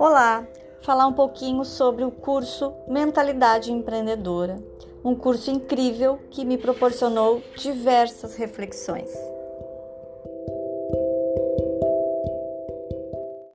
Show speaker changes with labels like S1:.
S1: Olá, falar um pouquinho sobre o curso Mentalidade Empreendedora, um curso incrível que me proporcionou diversas reflexões.